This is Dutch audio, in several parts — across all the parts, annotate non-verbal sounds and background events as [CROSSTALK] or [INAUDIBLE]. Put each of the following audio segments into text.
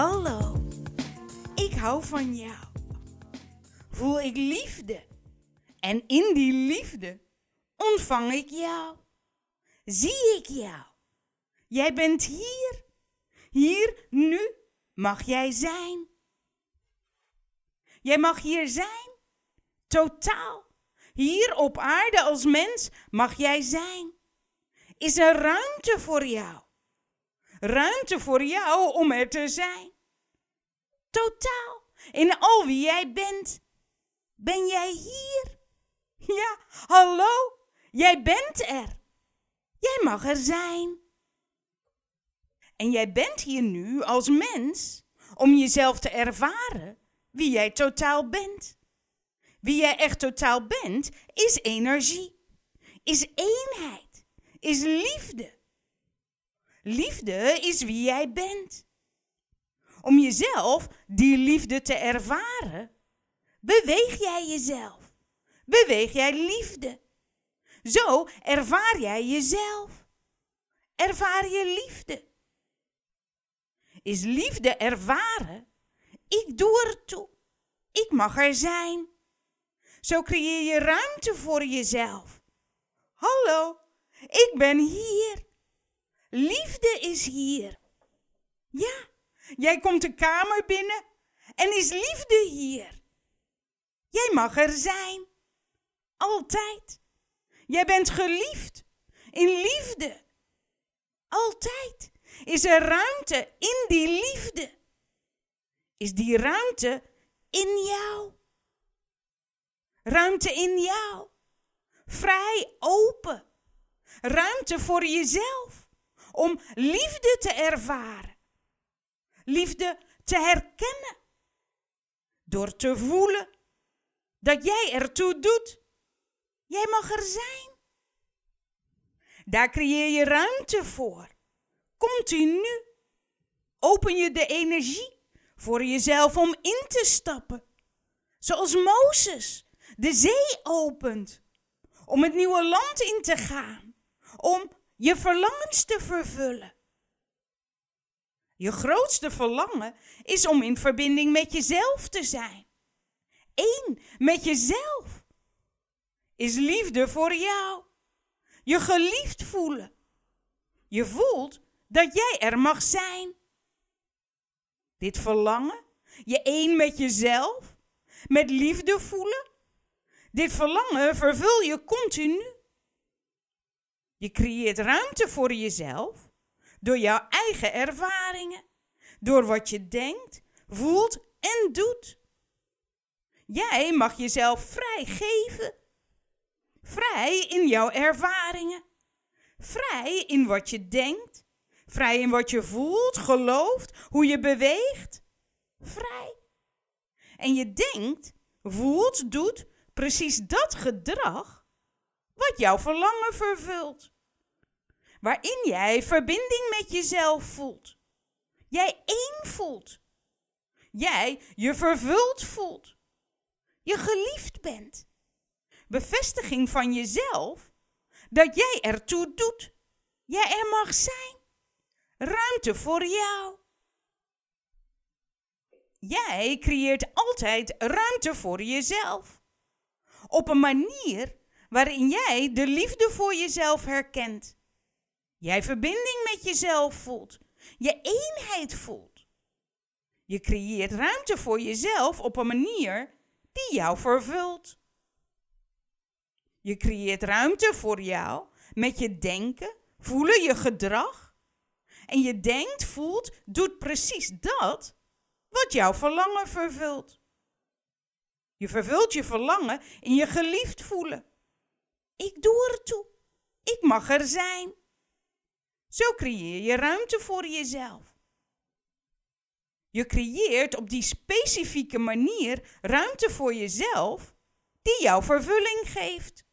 Hallo, ik hou van jou. Voel ik liefde en in die liefde ontvang ik jou. Zie ik jou. Jij bent hier. Hier, nu mag jij zijn. Jij mag hier zijn. Totaal. Hier op aarde als mens mag jij zijn. Is er ruimte voor jou? Ruimte voor jou om er te zijn. Totaal. In al wie jij bent. Ben jij hier? Ja, hallo. Jij bent er. Jij mag er zijn. En jij bent hier nu als mens om jezelf te ervaren wie jij totaal bent. Wie jij echt totaal bent, is energie, is eenheid, is liefde. Liefde is wie jij bent. Om jezelf die liefde te ervaren, beweeg jij jezelf. Beweeg jij liefde. Zo ervaar jij jezelf. Ervaar je liefde. Is liefde ervaren? Ik doe er toe. Ik mag er zijn. Zo creëer je ruimte voor jezelf. Hallo, ik ben hier. Liefde is hier. Ja, jij komt de kamer binnen en is liefde hier. Jij mag er zijn. Altijd. Jij bent geliefd. In liefde. Altijd. Is er ruimte in die liefde? Is die ruimte in jou? Ruimte in jou. Vrij open. Ruimte voor jezelf. Om liefde te ervaren. Liefde te herkennen. Door te voelen dat jij ertoe doet. Jij mag er zijn. Daar creëer je ruimte voor. Continu. Open je de energie voor jezelf om in te stappen. Zoals Mozes de zee opent. Om het nieuwe land in te gaan. Om je verlangens te vervullen. Je grootste verlangen is om in verbinding met jezelf te zijn. Eén met jezelf. Is liefde voor jou. Je geliefd voelen. Je voelt dat jij er mag zijn. Dit verlangen, je één met jezelf, met liefde voelen, dit verlangen vervul je continu. Je creëert ruimte voor jezelf door jouw eigen ervaringen, door wat je denkt, voelt en doet. Jij mag jezelf vrij geven. Vrij in jouw ervaringen. Vrij in wat je denkt. Vrij in wat je voelt, gelooft, hoe je beweegt. Vrij. En je denkt, voelt, doet precies dat gedrag wat jouw verlangen vervult. Waarin jij verbinding met jezelf voelt. Jij één voelt. Jij je vervuld voelt. Je geliefd bent. Bevestiging van jezelf dat jij ertoe doet. Jij er mag zijn. Ruimte voor jou. Jij creëert altijd ruimte voor jezelf. Op een manier waarin jij de liefde voor jezelf herkent. Jij verbinding met jezelf voelt. Je eenheid voelt. Je creëert ruimte voor jezelf op een manier die jou vervult. Je creëert ruimte voor jou met je denken, voelen, je gedrag. En je denkt, voelt, doet precies dat wat jouw verlangen vervult. Je vervult je verlangen in je geliefd voelen. Ik doe er toe. Ik mag er zijn. Zo creëer je ruimte voor jezelf. Je creëert op die specifieke manier ruimte voor jezelf die jouw vervulling geeft.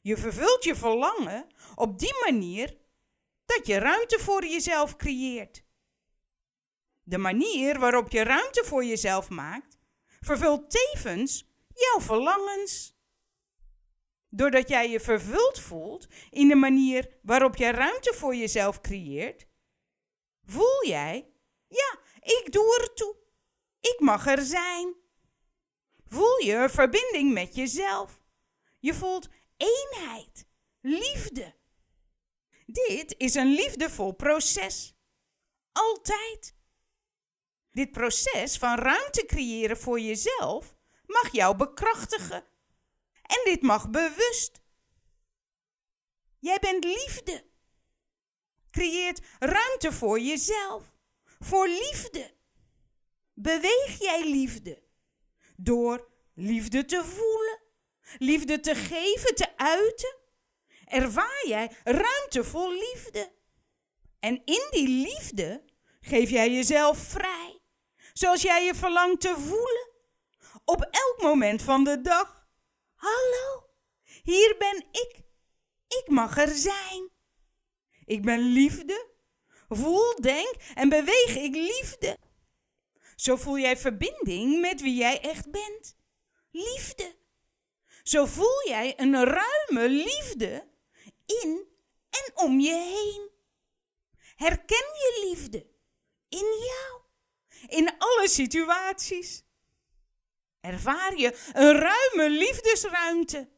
Je vervult je verlangen op die manier dat je ruimte voor jezelf creëert. De manier waarop je ruimte voor jezelf maakt, vervult tevens jouw verlangens. Doordat jij je vervuld voelt in de manier waarop jij ruimte voor jezelf creëert, voel jij Ja, ik doe er toe. Ik mag er zijn. Voel je verbinding met jezelf. Je voelt eenheid, liefde. Dit is een liefdevol proces. Altijd. Dit proces van ruimte creëren voor jezelf mag jou bekrachtigen. En dit mag bewust. Jij bent liefde. Creëert ruimte voor jezelf, voor liefde. Beweeg jij liefde door liefde te voelen, liefde te geven, te uiten. Ervaar jij ruimte voor liefde. En in die liefde geef jij jezelf vrij, zoals jij je verlangt te voelen. Op elk moment van de dag. Hallo, hier ben ik. Ik mag er zijn. Ik ben liefde. Voel, denk en beweeg ik liefde. Zo voel jij verbinding met wie jij echt bent. Liefde. Zo voel jij een ruime liefde in en om je heen. Herken je liefde in jou, in alle situaties. Ervaar je een ruime liefdesruimte.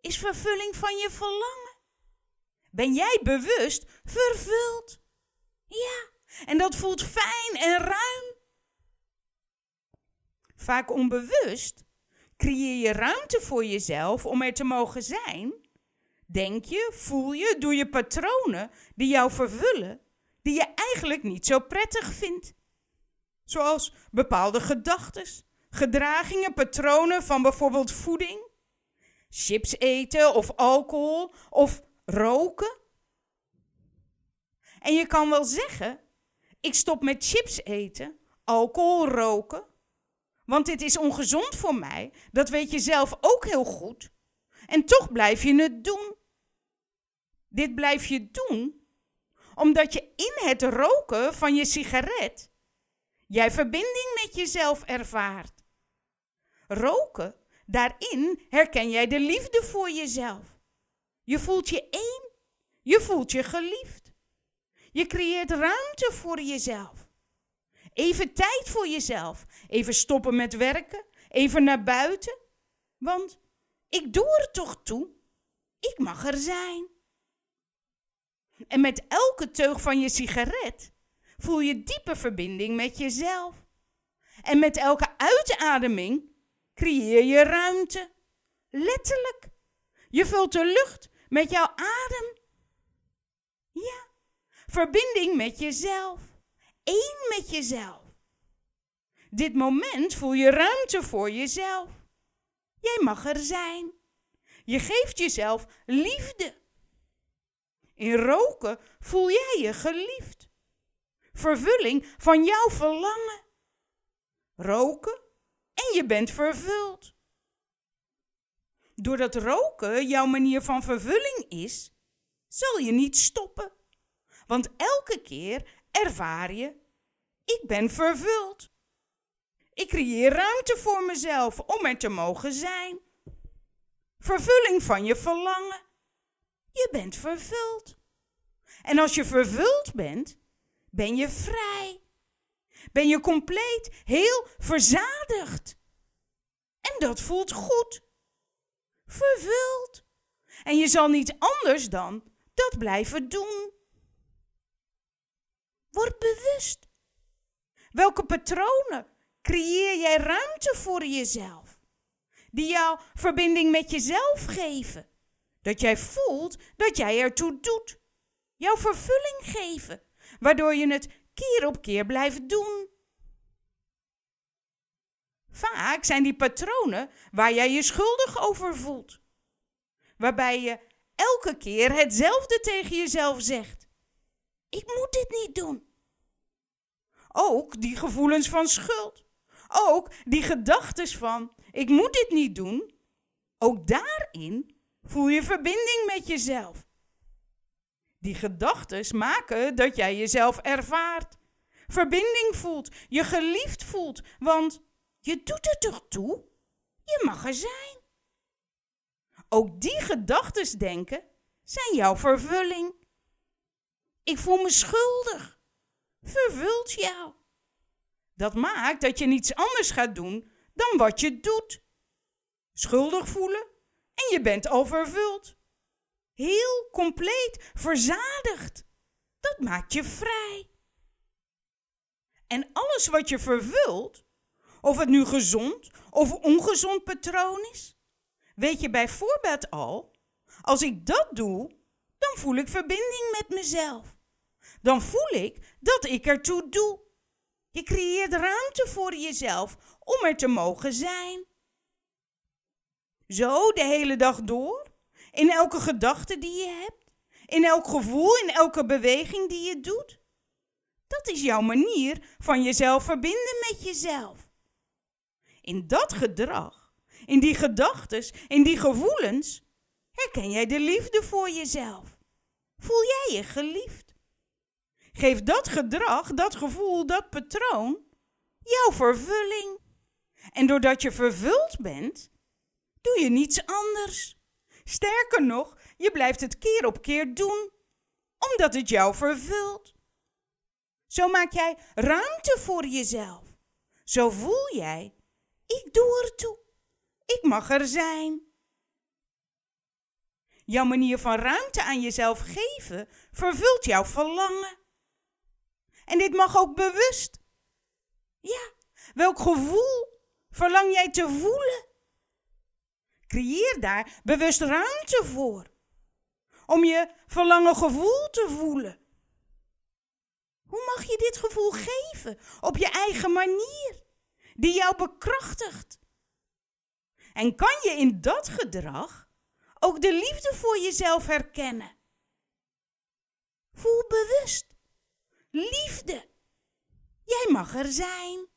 Is vervulling van je verlangen. Ben jij bewust vervuld? Ja, en dat voelt fijn en ruim. Vaak onbewust creëer je ruimte voor jezelf om er te mogen zijn. Denk je, voel je, doe je patronen die jou vervullen, die je eigenlijk niet zo prettig vindt. Zoals bepaalde gedachten, gedragingen, patronen van bijvoorbeeld voeding, chips eten of alcohol of roken. En je kan wel zeggen ik stop met chips eten, alcohol roken. Want dit is ongezond voor mij. Dat weet je zelf ook heel goed. En toch blijf je het doen. Dit blijf je doen omdat je in het roken van je sigaret jij verbinding met jezelf ervaart. Roken, daarin herken jij de liefde voor jezelf. Je voelt je één. Je voelt je geliefd. Je creëert ruimte voor jezelf. Even tijd voor jezelf. Even stoppen met werken. Even naar buiten. Want ik doe er toch toe. Ik mag er zijn. En met elke teug van je sigaret voel je diepe verbinding met jezelf. En met elke uitademing creëer je ruimte. Letterlijk. Je vult de lucht met jouw adem. Ja. Verbinding met jezelf. Eén met jezelf. Dit moment voel je ruimte voor jezelf. Jij mag er zijn. Je geeft jezelf liefde. In roken voel jij je geliefd. Vervulling van jouw verlangen. Roken en je bent vervuld. Doordat roken jouw manier van vervulling is, zal je niet stoppen. Want elke keer ervaar je, ik ben vervuld. Ik creëer ruimte voor mezelf om er te mogen zijn. Vervulling van je verlangen. Je bent vervuld. En als je vervuld bent, ben je vrij. Ben je compleet, heel verzadigd. En dat voelt goed. Vervuld. En je zal niet anders dan dat blijven doen. Word bewust. Welke patronen creëer jij ruimte voor jezelf? Die jou verbinding met jezelf geven. Dat jij voelt dat jij ertoe doet. Jouw vervulling geven. Waardoor je het keer op keer blijft doen. Vaak zijn die patronen waar jij je schuldig over voelt. Waarbij je elke keer hetzelfde tegen jezelf zegt. Ik moet dit niet doen. Ook die gevoelens van schuld. Ook die gedachten van ik moet dit niet doen. Ook daarin voel je verbinding met jezelf. Die gedachten maken dat jij jezelf ervaart. Verbinding voelt, je geliefd voelt, want je doet er toch toe? Je mag er zijn. Ook die gedachten denken zijn jouw vervulling. Ik voel me schuldig. vervult jou. Dat maakt dat je niets anders gaat doen dan wat je doet. Schuldig voelen en je bent al vervuld. Heel compleet, verzadigd. Dat maakt je vrij. En alles wat je vervult, of het nu gezond of ongezond patroon is, weet je bijvoorbeeld al, als ik dat doe, dan voel ik verbinding met mezelf. Dan voel ik dat ik ertoe doe. Je creëert ruimte voor jezelf om er te mogen zijn. Zo de hele dag door, in elke gedachte die je hebt, in elk gevoel, in elke beweging die je doet. Dat is jouw manier van jezelf verbinden met jezelf. In dat gedrag, in die gedachten, in die gevoelens, herken jij de liefde voor jezelf. Voel jij je geliefd? Geef dat gedrag, dat gevoel, dat patroon jouw vervulling. En doordat je vervuld bent, doe je niets anders. Sterker nog, je blijft het keer op keer doen, omdat het jou vervult. Zo maak jij ruimte voor jezelf. Zo voel jij, ik doe er toe. Ik mag er zijn. Jouw manier van ruimte aan jezelf geven vervult jouw verlangen. En dit mag ook bewust. Ja, welk gevoel verlang jij te voelen? Creëer daar bewust ruimte voor. Om je verlangen gevoel te voelen. Hoe mag je dit gevoel geven op je eigen manier, die jou bekrachtigt? En kan je in dat gedrag ook de liefde voor jezelf herkennen? Voel bewust. Liefde. Jij mag er zijn.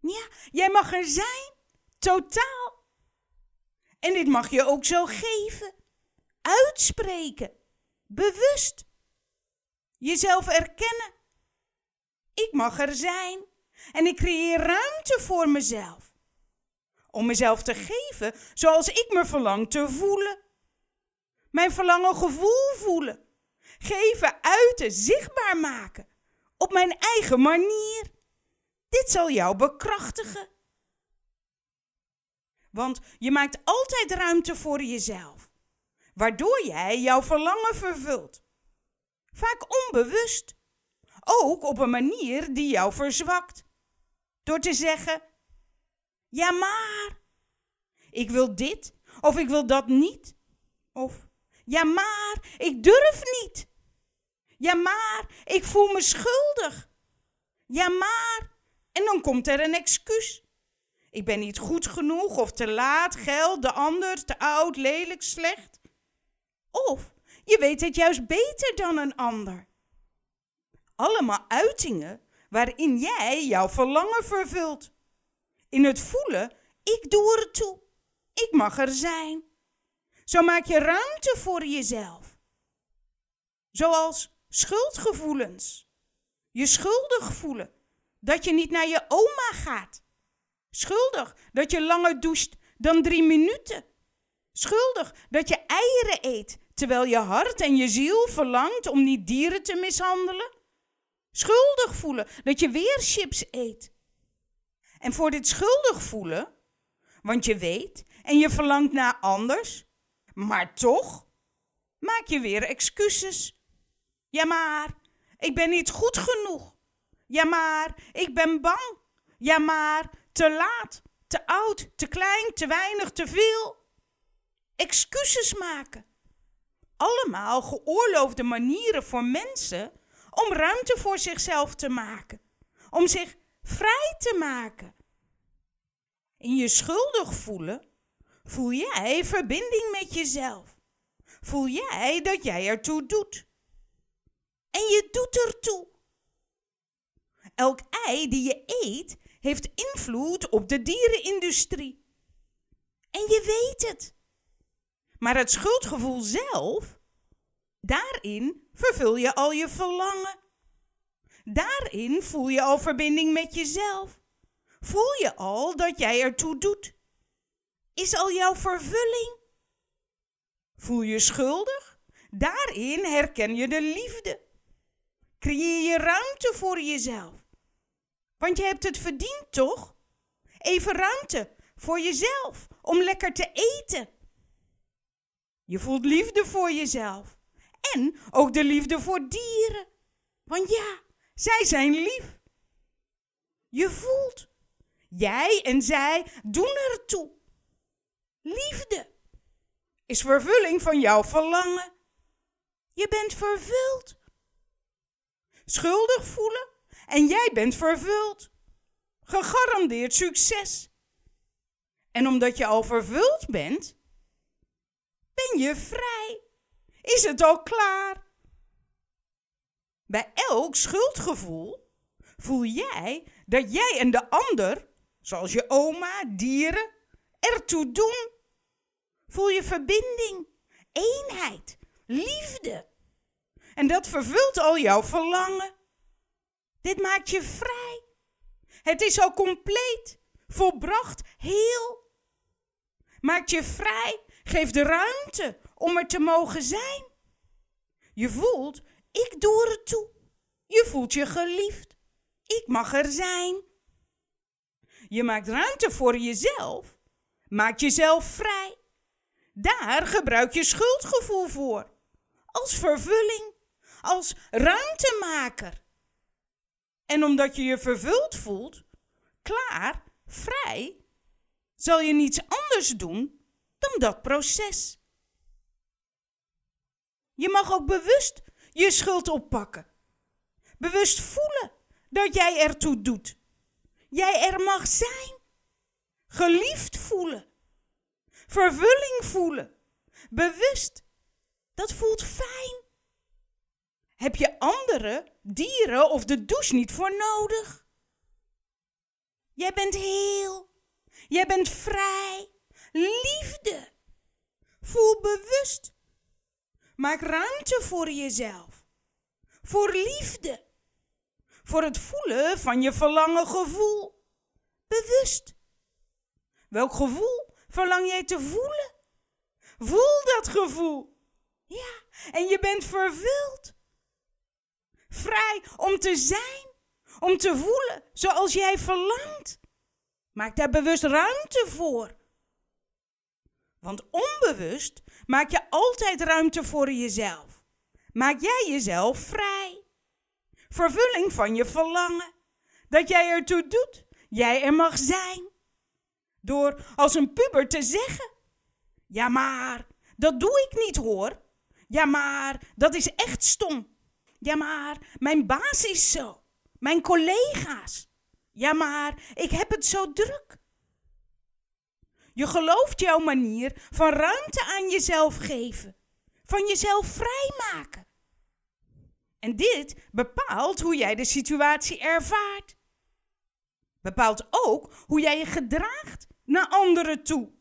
Ja, jij mag er zijn. Totaal. En dit mag je ook zo geven. Uitspreken. Bewust. Jezelf erkennen. Ik mag er zijn. En ik creëer ruimte voor mezelf. Om mezelf te geven zoals ik me verlang te voelen. Mijn verlangen gevoel voelen. Geven, uiten, zichtbaar maken. Op mijn eigen manier. Dit zal jou bekrachtigen. Want je maakt altijd ruimte voor jezelf, waardoor jij jouw verlangen vervult. Vaak onbewust. Ook op een manier die jou verzwakt. Door te zeggen: Ja, maar. Ik wil dit of ik wil dat niet. Of ja, maar ik durf niet. Ja, maar ik voel me schuldig. Ja, maar. En dan komt er een excuus. Ik ben niet goed genoeg of te laat, geld, de ander, te oud, lelijk, slecht. Of je weet het juist beter dan een ander. Allemaal uitingen waarin jij jouw verlangen vervult. In het voelen, ik doe er toe. Ik mag er zijn. Zo maak je ruimte voor jezelf. Zoals schuldgevoelens. Je schuldig voelen dat je niet naar je oma gaat. Schuldig dat je langer doucht dan drie minuten. Schuldig dat je eieren eet terwijl je hart en je ziel verlangt om niet dieren te mishandelen. Schuldig voelen dat je weer chips eet. En voor dit schuldig voelen, want je weet en je verlangt naar anders, maar toch maak je weer excuses. Ja, maar ik ben niet goed genoeg. Ja, maar ik ben bang. Ja, maar te laat, te oud, te klein, te weinig, te veel. Excuses maken. Allemaal geoorloofde manieren voor mensen om ruimte voor zichzelf te maken. Om zich vrij te maken. In je schuldig voelen voel jij verbinding met jezelf. Voel jij dat jij ertoe doet. En je doet ertoe. Elk ei die je eet heeft invloed op de dierenindustrie. En je weet het. Maar het schuldgevoel zelf, daarin vervul je al je verlangen. Daarin voel je al verbinding met jezelf. Voel je al dat jij ertoe doet. Is al jouw vervulling. Voel je schuldig? Daarin herken je de liefde Creëer je ruimte voor jezelf. Want je hebt het verdiend, toch? Even ruimte voor jezelf om lekker te eten. Je voelt liefde voor jezelf. En ook de liefde voor dieren. Want ja, zij zijn lief. Je voelt. Jij en zij doen ertoe. Liefde is vervulling van jouw verlangen. Je bent vervuld. Schuldig voelen en jij bent vervuld. Gegarandeerd succes. En omdat je al vervuld bent, ben je vrij. Is het al klaar? Bij elk schuldgevoel voel jij dat jij en de ander, zoals je oma, dieren, ertoe doen. Voel je verbinding, eenheid, liefde. En dat vervult al jouw verlangen. Dit maakt je vrij. Het is al compleet, volbracht, heel. Maakt je vrij, geeft de ruimte om er te mogen zijn. Je voelt, ik doe er toe. Je voelt je geliefd. Ik mag er zijn. Je maakt ruimte voor jezelf. Maak jezelf vrij. Daar gebruik je schuldgevoel voor. Als vervulling. Als ruimtemaker. En omdat je je vervuld voelt, klaar, vrij, zal je niets anders doen dan dat proces. Je mag ook bewust je schuld oppakken. Bewust voelen dat jij ertoe doet. Jij er mag zijn. Geliefd voelen. Vervulling voelen. Bewust. Dat voelt fijn. Heb je andere dieren of de douche niet voor nodig? Jij bent heel. Jij bent vrij. Liefde. Voel bewust. Maak ruimte voor jezelf. Voor liefde. Voor het voelen van je verlangen gevoel. Bewust. Welk gevoel verlang jij te voelen? Voel dat gevoel. Ja, en je bent vervuld. Vrij om te zijn, om te voelen zoals jij verlangt. Maak daar bewust ruimte voor. Want onbewust maak je altijd ruimte voor jezelf. Maak jij jezelf vrij. Vervulling van je verlangen. Dat jij ertoe doet, jij er mag zijn. Door als een puber te zeggen: Ja, maar dat doe ik niet hoor. Ja, maar dat is echt stom. Ja, maar mijn baas is zo. Mijn collega's. Ja, maar ik heb het zo druk. Je gelooft jouw manier van ruimte aan jezelf geven, van jezelf vrijmaken. En dit bepaalt hoe jij de situatie ervaart. Bepaalt ook hoe jij je gedraagt naar anderen toe.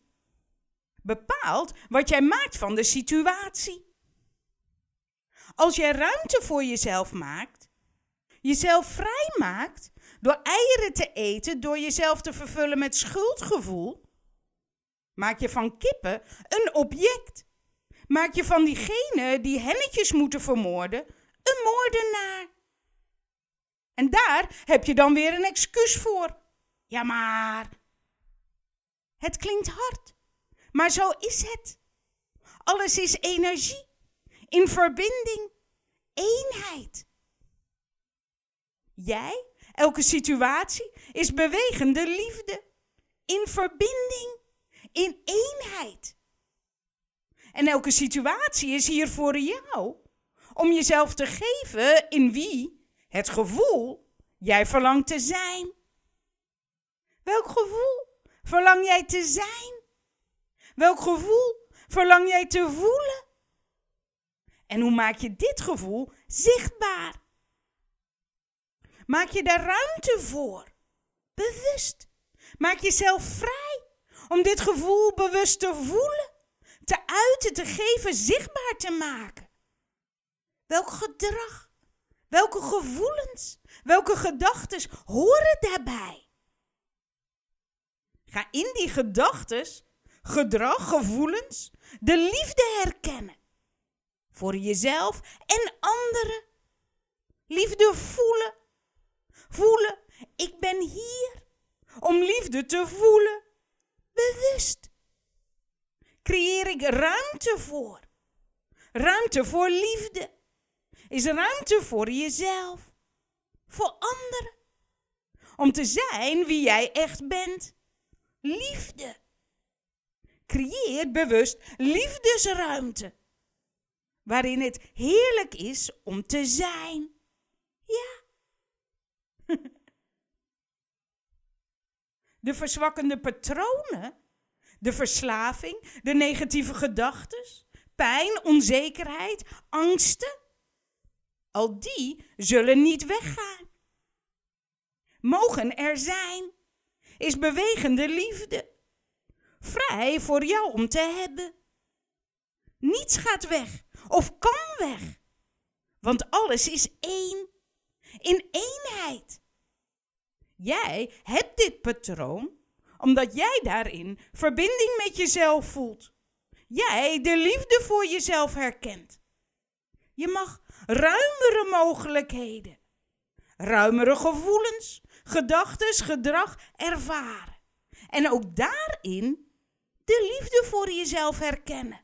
Bepaalt wat jij maakt van de situatie. Als jij ruimte voor jezelf maakt, jezelf vrij maakt door eieren te eten, door jezelf te vervullen met schuldgevoel, maak je van kippen een object. Maak je van diegene die hennetjes moeten vermoorden een moordenaar. En daar heb je dan weer een excuus voor. Ja, maar. Het klinkt hard, maar zo is het. Alles is energie in verbinding, eenheid. Jij, elke situatie, is bewegende liefde, in verbinding, in eenheid. En elke situatie is hier voor jou om jezelf te geven in wie het gevoel jij verlangt te zijn. Welk gevoel verlang jij te zijn? Welk gevoel verlang jij te voelen? En hoe maak je dit gevoel zichtbaar? Maak je daar ruimte voor? Bewust. Maak jezelf vrij om dit gevoel bewust te voelen, te uiten, te geven, zichtbaar te maken. Welk gedrag, welke gevoelens, welke gedachten horen daarbij? Ga in die gedachten, gedrag, gevoelens, de liefde herkennen voor jezelf en anderen. Liefde voelen. Voelen, ik ben hier om liefde te voelen. Bewust. Creëer ik ruimte voor. Ruimte voor liefde. Is ruimte voor jezelf. Voor anderen. Om te zijn wie jij echt bent. Liefde. Creëer bewust liefdesruimte. Waarin het heerlijk is om te zijn. Ja. [LAUGHS] De verzwakkende patronen, de verslaving, de negatieve gedachten, pijn, onzekerheid, angsten, al die zullen niet weggaan. Mogen er zijn, is bewegende liefde, vrij voor jou om te hebben. Niets gaat weg of kan weg, want alles is één in eenheid. Jij hebt dit patroon omdat jij daarin verbinding met jezelf voelt. Jij de liefde voor jezelf herkent. Je mag ruimere mogelijkheden, ruimere gevoelens, gedachten, gedrag ervaren. En ook daarin de liefde voor jezelf herkennen.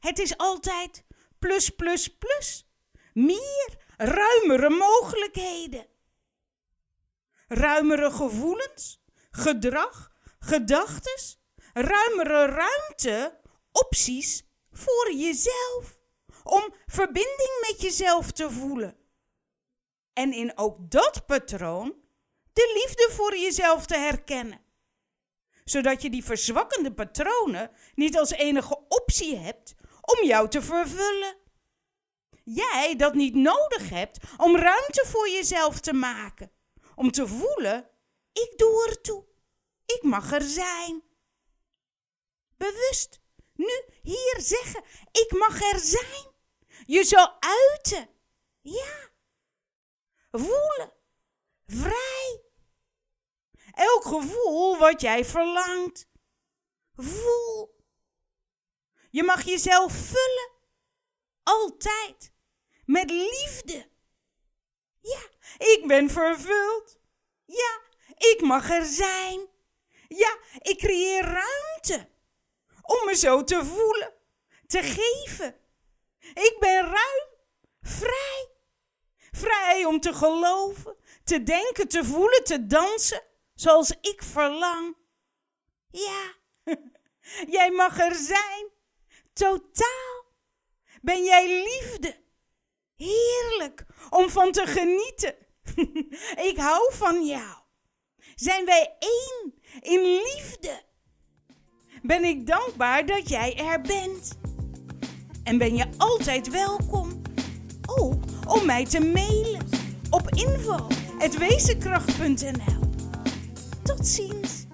Het is altijd plus, plus, plus meer ruimere mogelijkheden. Ruimere gevoelens, gedrag, gedachten, ruimere ruimte, opties voor jezelf. Om verbinding met jezelf te voelen. En in ook dat patroon de liefde voor jezelf te herkennen. Zodat je die verzwakkende patronen niet als enige optie hebt om jou te vervullen jij dat niet nodig hebt om ruimte voor jezelf te maken. Om te voelen, ik doe er toe. Ik mag er zijn. Bewust, nu hier zeggen, ik mag er zijn. Je zal uiten. Ja. Voelen. Vrij. Elk gevoel wat jij verlangt. Voel. Je mag jezelf vullen. Altijd met liefde. Ja, ik ben vervuld. Ja, ik mag er zijn. Ja, ik creëer ruimte om me zo te voelen, te geven. Ik ben ruim, vrij. Vrij om te geloven, te denken, te voelen, te dansen zoals ik verlang. Ja, [LAUGHS] jij mag er zijn. Totaal. Ben jij liefde? Heerlijk om van te genieten. [LAUGHS] Ik hou van jou. Zijn wij één in liefde? Ben ik dankbaar dat jij er bent. En ben je altijd welkom. Ook om mij te mailen op info.wezenkracht.nl Tot ziens.